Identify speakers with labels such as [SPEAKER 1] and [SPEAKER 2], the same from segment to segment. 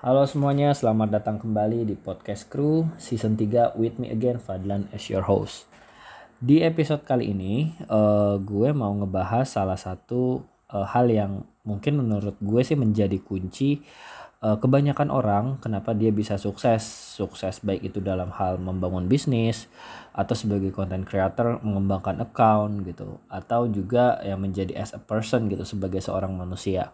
[SPEAKER 1] Halo semuanya, selamat datang kembali di Podcast Crew Season 3 with me again, Fadlan as your host. Di episode kali ini, uh, gue mau ngebahas salah satu uh, hal yang mungkin menurut gue sih menjadi kunci uh, kebanyakan orang kenapa dia bisa sukses. Sukses baik itu dalam hal membangun bisnis, atau sebagai content creator mengembangkan account gitu. Atau juga yang menjadi as a person gitu, sebagai seorang manusia.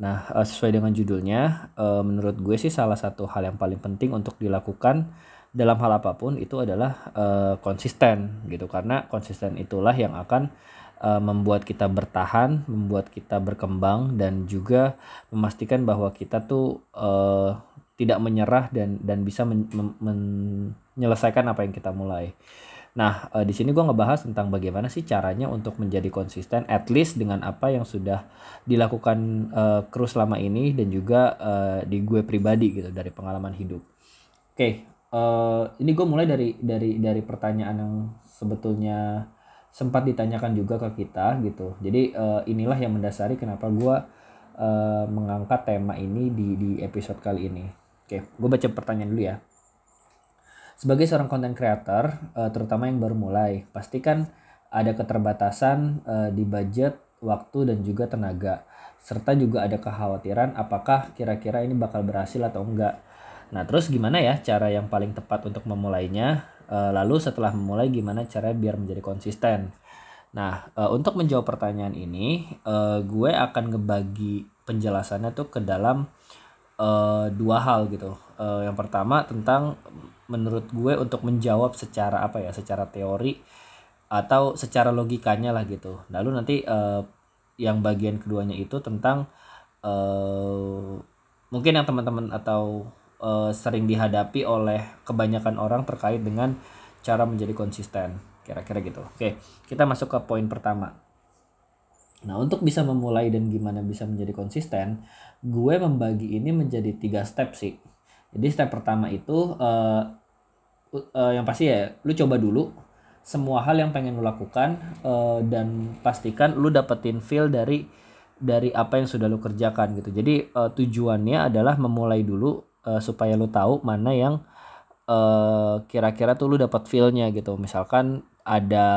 [SPEAKER 1] Nah, uh, sesuai dengan judulnya, uh, menurut gue sih salah satu hal yang paling penting untuk dilakukan dalam hal apa pun itu adalah uh, konsisten gitu karena konsisten itulah yang akan membuat kita bertahan, membuat kita berkembang dan juga memastikan bahwa kita tuh uh, tidak menyerah dan dan bisa men, men, menyelesaikan apa yang kita mulai. Nah, uh, di sini gue ngebahas tentang bagaimana sih caranya untuk menjadi konsisten, at least dengan apa yang sudah dilakukan uh, kru selama ini dan juga uh, di gue pribadi gitu dari pengalaman hidup. Oke, okay, uh, ini gue mulai dari dari dari pertanyaan yang sebetulnya sempat ditanyakan juga ke kita gitu. Jadi uh, inilah yang mendasari kenapa gue uh, mengangkat tema ini di di episode kali ini. Oke, gue baca pertanyaan dulu ya. Sebagai seorang content creator, uh, terutama yang baru mulai, pastikan ada keterbatasan uh, di budget, waktu, dan juga tenaga. Serta juga ada kekhawatiran apakah kira-kira ini bakal berhasil atau enggak. Nah, terus gimana ya cara yang paling tepat untuk memulainya? Uh, lalu setelah memulai gimana cara biar menjadi konsisten? Nah, uh, untuk menjawab pertanyaan ini, uh, gue akan ngebagi penjelasannya tuh ke dalam uh, dua hal gitu. Uh, yang pertama tentang menurut gue untuk menjawab secara apa ya secara teori atau secara logikanya lah gitu. Lalu nanti uh, yang bagian keduanya itu tentang uh, mungkin yang teman-teman atau uh, sering dihadapi oleh kebanyakan orang terkait dengan cara menjadi konsisten. Kira-kira gitu. Oke kita masuk ke poin pertama nah untuk bisa memulai dan gimana bisa menjadi konsisten gue membagi ini menjadi tiga step sih jadi step pertama itu uh, uh, yang pasti ya lu coba dulu semua hal yang pengen lu lakukan uh, dan pastikan lu dapetin feel dari dari apa yang sudah lu kerjakan gitu. Jadi uh, tujuannya adalah memulai dulu uh, supaya lu tahu mana yang kira-kira uh, tuh lu dapat feelnya gitu. Misalkan ada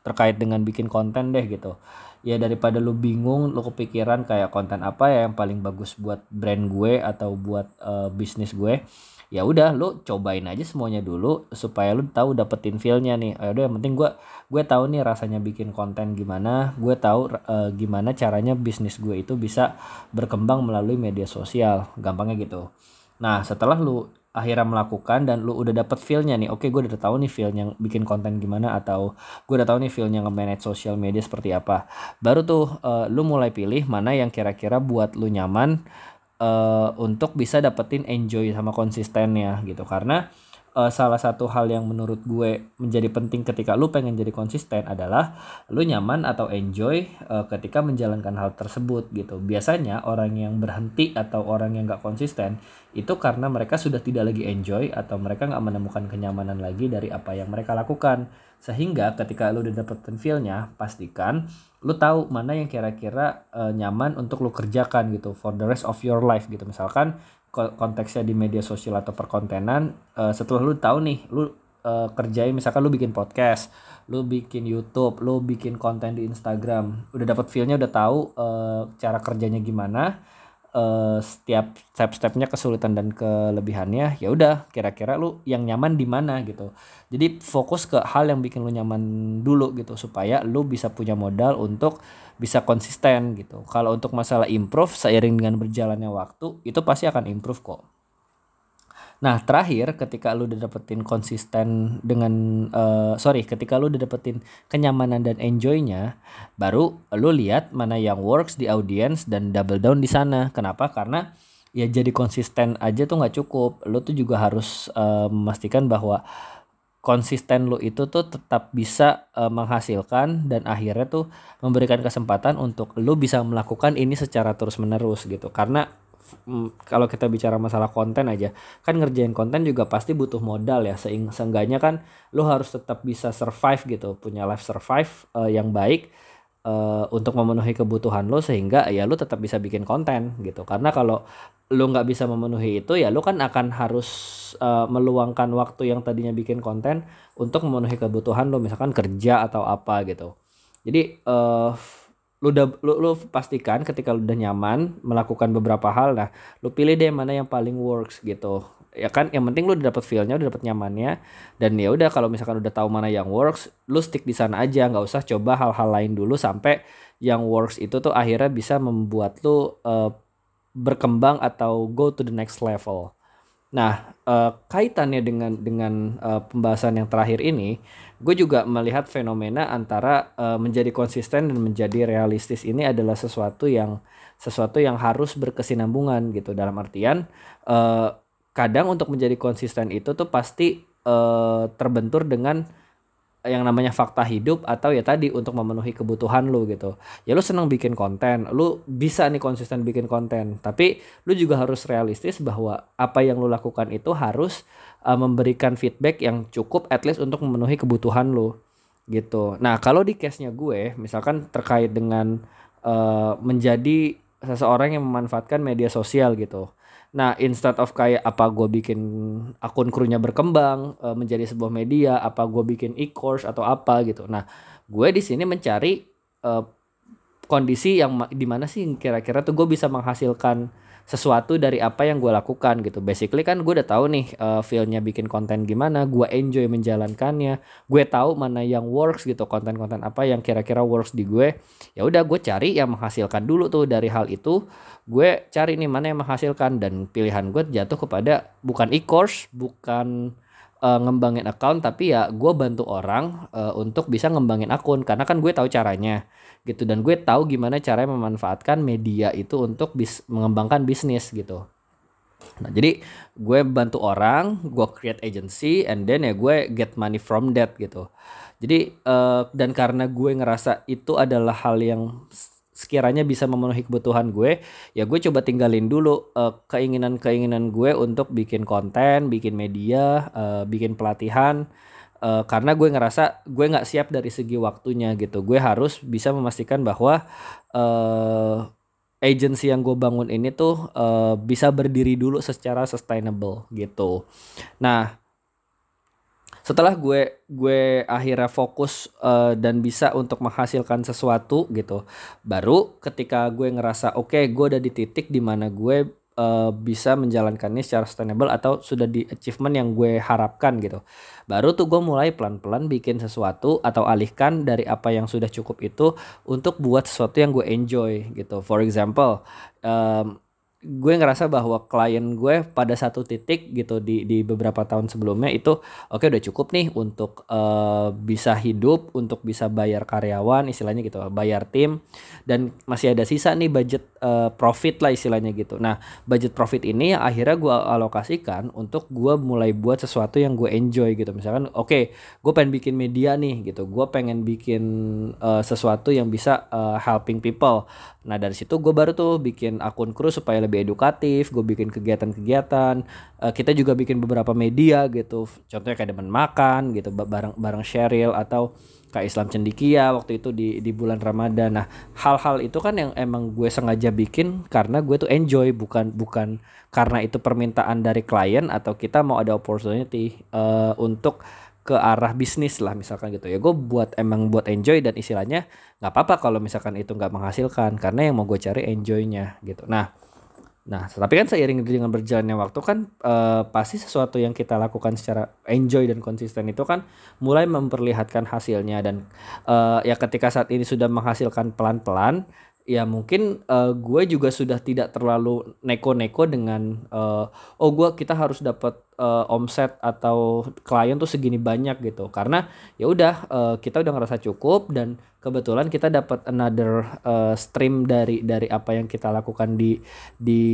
[SPEAKER 1] terkait dengan bikin konten deh gitu. Ya daripada lu bingung, lu kepikiran kayak konten apa ya yang paling bagus buat brand gue atau buat uh, bisnis gue ya udah lu cobain aja semuanya dulu supaya lu tahu dapetin feelnya nih. Ya udah yang penting gue gue tahu nih rasanya bikin konten gimana gue tahu uh, gimana caranya bisnis gue itu bisa berkembang melalui media sosial. Gampangnya gitu. Nah setelah lu akhirnya melakukan dan lu udah dapet feelnya nih. Oke gue udah tahu nih feelnya bikin konten gimana atau gue udah tahu nih feelnya nge-manage sosial media seperti apa. Baru tuh uh, lu mulai pilih mana yang kira-kira buat lu nyaman uh, untuk bisa dapetin enjoy sama konsistennya gitu. Karena uh, salah satu hal yang menurut gue menjadi penting ketika lu pengen jadi konsisten adalah lu nyaman atau enjoy uh, ketika menjalankan hal tersebut gitu. Biasanya orang yang berhenti atau orang yang gak konsisten itu karena mereka sudah tidak lagi enjoy atau mereka nggak menemukan kenyamanan lagi dari apa yang mereka lakukan. Sehingga ketika lu udah dapetin feelnya, pastikan lu tahu mana yang kira-kira uh, nyaman untuk lu kerjakan gitu for the rest of your life gitu misalkan konteksnya di media sosial atau perkontenan uh, setelah lu tahu nih lu uh, kerjain misalkan lu bikin podcast lu bikin YouTube lu bikin konten di Instagram udah dapat feelnya udah tahu uh, cara kerjanya gimana uh, setiap step-stepnya kesulitan dan kelebihannya ya udah kira-kira lu yang nyaman di mana gitu. Jadi fokus ke hal yang bikin lu nyaman dulu gitu supaya lu bisa punya modal untuk bisa konsisten gitu kalau untuk masalah improve seiring dengan berjalannya waktu itu pasti akan improve kok Nah terakhir ketika lu udah dapetin konsisten dengan uh, sorry ketika lu udah dapetin kenyamanan dan enjoynya baru lu lihat mana yang works di audience dan double down di sana. Kenapa? Karena ya jadi konsisten aja tuh nggak cukup. Lu tuh juga harus uh, memastikan bahwa konsisten lu itu tuh tetap bisa uh, menghasilkan dan akhirnya tuh memberikan kesempatan untuk lu bisa melakukan ini secara terus menerus gitu. Karena kalau kita bicara masalah konten aja kan ngerjain konten juga pasti butuh modal ya seenggaknya kan lu harus tetap bisa survive gitu punya life survive uh, yang baik uh, untuk memenuhi kebutuhan lo sehingga ya lo tetap bisa bikin konten gitu. Karena kalau lo nggak bisa memenuhi itu ya lo kan akan harus uh, meluangkan waktu yang tadinya bikin konten untuk memenuhi kebutuhan lo misalkan kerja atau apa gitu. Jadi uh, lu udah lu, lu pastikan ketika lu udah nyaman melakukan beberapa hal nah lu pilih deh mana yang paling works gitu. Ya kan yang penting lu udah dapet feelnya udah dapet nyamannya dan ya udah kalau misalkan udah tahu mana yang works lu stick di sana aja nggak usah coba hal-hal lain dulu sampai yang works itu tuh akhirnya bisa membuat lu uh, berkembang atau go to the next level nah uh, kaitannya dengan dengan uh, pembahasan yang terakhir ini gue juga melihat fenomena antara uh, menjadi konsisten dan menjadi realistis ini adalah sesuatu yang sesuatu yang harus berkesinambungan gitu. Dalam artian kadang untuk menjadi konsisten itu tuh pasti terbentur dengan yang namanya fakta hidup atau ya tadi untuk memenuhi kebutuhan lu gitu. Ya lu senang bikin konten, lu bisa nih konsisten bikin konten, tapi lu juga harus realistis bahwa apa yang lu lakukan itu harus uh, memberikan feedback yang cukup at least untuk memenuhi kebutuhan lu gitu. Nah, kalau di case-nya gue misalkan terkait dengan uh, menjadi seseorang yang memanfaatkan media sosial gitu. Nah, instead of kayak apa gue bikin akun krunya berkembang uh, menjadi sebuah media, apa gue bikin e-course atau apa gitu. Nah, gue di sini mencari uh, kondisi yang di mana sih kira-kira tuh gue bisa menghasilkan sesuatu dari apa yang gue lakukan gitu. Basically kan gue udah tahu nih uh, feelnya bikin konten gimana, gue enjoy menjalankannya, gue tahu mana yang works gitu, konten-konten apa yang kira-kira works di gue. Ya udah gue cari yang menghasilkan dulu tuh dari hal itu. Gue cari nih mana yang menghasilkan dan pilihan gue jatuh kepada bukan e-course, bukan uh, ngembangin account tapi ya gue bantu orang uh, untuk bisa ngembangin akun. Karena kan gue tahu caranya gitu. Dan gue tahu gimana cara memanfaatkan media itu untuk bis mengembangkan bisnis gitu. Nah jadi gue bantu orang gue create agency and then ya gue get money from that gitu. Jadi uh, dan karena gue ngerasa itu adalah hal yang sekiranya bisa memenuhi kebutuhan gue ya gue coba tinggalin dulu uh, keinginan-keinginan gue untuk bikin konten bikin media uh, bikin pelatihan uh, karena gue ngerasa gue nggak siap dari segi waktunya gitu. Gue harus bisa memastikan bahwa uh, agency yang gue bangun ini tuh uh, bisa berdiri dulu secara sustainable gitu. Nah setelah gue gue akhirnya fokus uh, dan bisa untuk menghasilkan sesuatu gitu baru ketika gue ngerasa oke okay, gue udah di titik di mana gue uh, bisa menjalankannya secara sustainable atau sudah di achievement yang gue harapkan gitu. Baru tuh gue mulai pelan-pelan bikin sesuatu atau alihkan dari apa yang sudah cukup itu untuk buat sesuatu yang gue enjoy gitu. For example um, gue ngerasa bahwa klien gue pada satu titik gitu di di beberapa tahun sebelumnya itu oke okay, udah cukup nih untuk uh, bisa hidup untuk bisa bayar karyawan istilahnya gitu bayar tim dan masih ada sisa nih budget uh, profit lah istilahnya gitu. Nah budget profit ini akhirnya gue alokasikan untuk gue mulai buat sesuatu yang gue enjoy gitu. Misalkan oke okay, gue pengen bikin media nih gitu. Gue pengen bikin uh, sesuatu yang bisa uh, helping people. Nah dari situ gue baru tuh bikin akun kru supaya lebih edukatif, gue bikin kegiatan-kegiatan, uh, kita juga bikin beberapa media gitu, contohnya kayak demen makan gitu, bareng bareng Sheryl atau kayak Islam Cendikia waktu itu di di bulan Ramadan. Nah hal-hal itu kan yang emang gue sengaja bikin karena gue tuh enjoy, bukan bukan karena itu permintaan dari klien atau kita mau ada opportunity uh, untuk ke arah bisnis lah misalkan gitu. Ya gue buat emang buat enjoy dan istilahnya nggak apa-apa kalau misalkan itu nggak menghasilkan karena yang mau gue cari enjoynya gitu. Nah nah tapi kan seiring dengan berjalannya waktu kan uh, pasti sesuatu yang kita lakukan secara enjoy dan konsisten itu kan mulai memperlihatkan hasilnya dan uh, ya ketika saat ini sudah menghasilkan pelan-pelan ya mungkin uh, gue juga sudah tidak terlalu neko-neko dengan uh, oh gue kita harus dapat uh, omset atau klien tuh segini banyak gitu. Karena ya udah uh, kita udah ngerasa cukup dan kebetulan kita dapat another uh, stream dari dari apa yang kita lakukan di di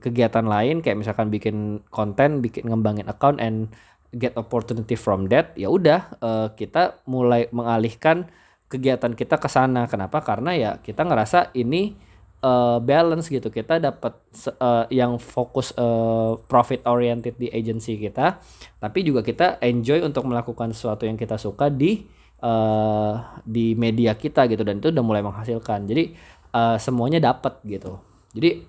[SPEAKER 1] kegiatan lain. Kayak misalkan bikin konten bikin ngembangin account and get opportunity from that ya udah uh, kita mulai mengalihkan kegiatan kita ke sana. Kenapa? Karena ya kita ngerasa ini uh, balance gitu. Kita dapat uh, yang fokus uh, profit oriented di agency kita, tapi juga kita enjoy untuk melakukan sesuatu yang kita suka di uh, di media kita gitu dan itu udah mulai menghasilkan jadi uh, semuanya dapat gitu jadi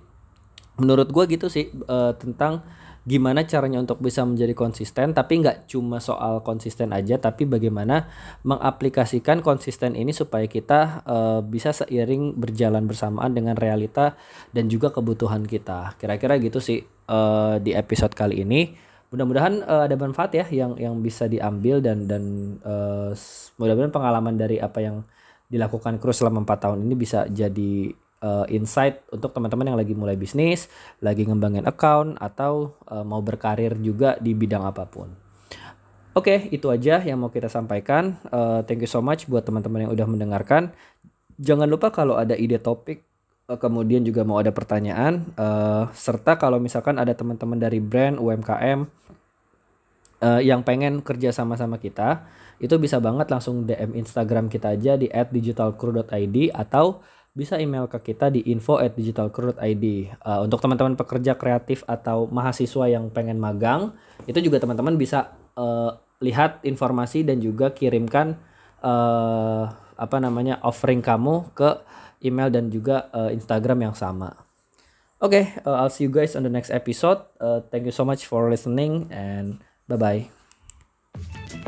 [SPEAKER 1] menurut gue gitu sih uh, tentang gimana caranya untuk bisa menjadi konsisten tapi nggak cuma soal konsisten aja tapi bagaimana mengaplikasikan konsisten ini supaya kita uh, bisa seiring berjalan bersamaan dengan realita dan juga kebutuhan kita. Kira-kira gitu sih uh, di episode kali ini. Mudah-mudahan uh, ada manfaat ya yang yang bisa diambil dan dan uh, mudah-mudahan pengalaman dari apa yang dilakukan kru selama empat tahun ini bisa jadi uh, insight untuk teman-teman yang lagi mulai bisnis, lagi ngembangin account atau uh, mau berkarir juga di bidang apa pun. Oke, okay, itu aja yang mau kita sampaikan. Uh, thank you so much buat teman-teman yang udah mendengarkan. Jangan lupa kalau ada ide topik, uh, kemudian juga mau ada pertanyaan, uh, serta kalau misalkan ada teman-teman dari brand UMKM uh, yang pengen kerja sama-sama kita, itu bisa banget langsung DM Instagram kita aja di @digitalcrew.id atau bisa email ke kita di info at digitalcrew.id. Uh, untuk teman-teman pekerja kreatif atau mahasiswa yang pengen magang, itu juga teman-teman bisa uh, lihat informasi dan juga kirimkan uh, apa namanya offering kamu ke email dan juga uh, Instagram yang sama. Oke, okay, uh, I'll see you guys on the next episode. Uh, thank you so much for listening and bye bye.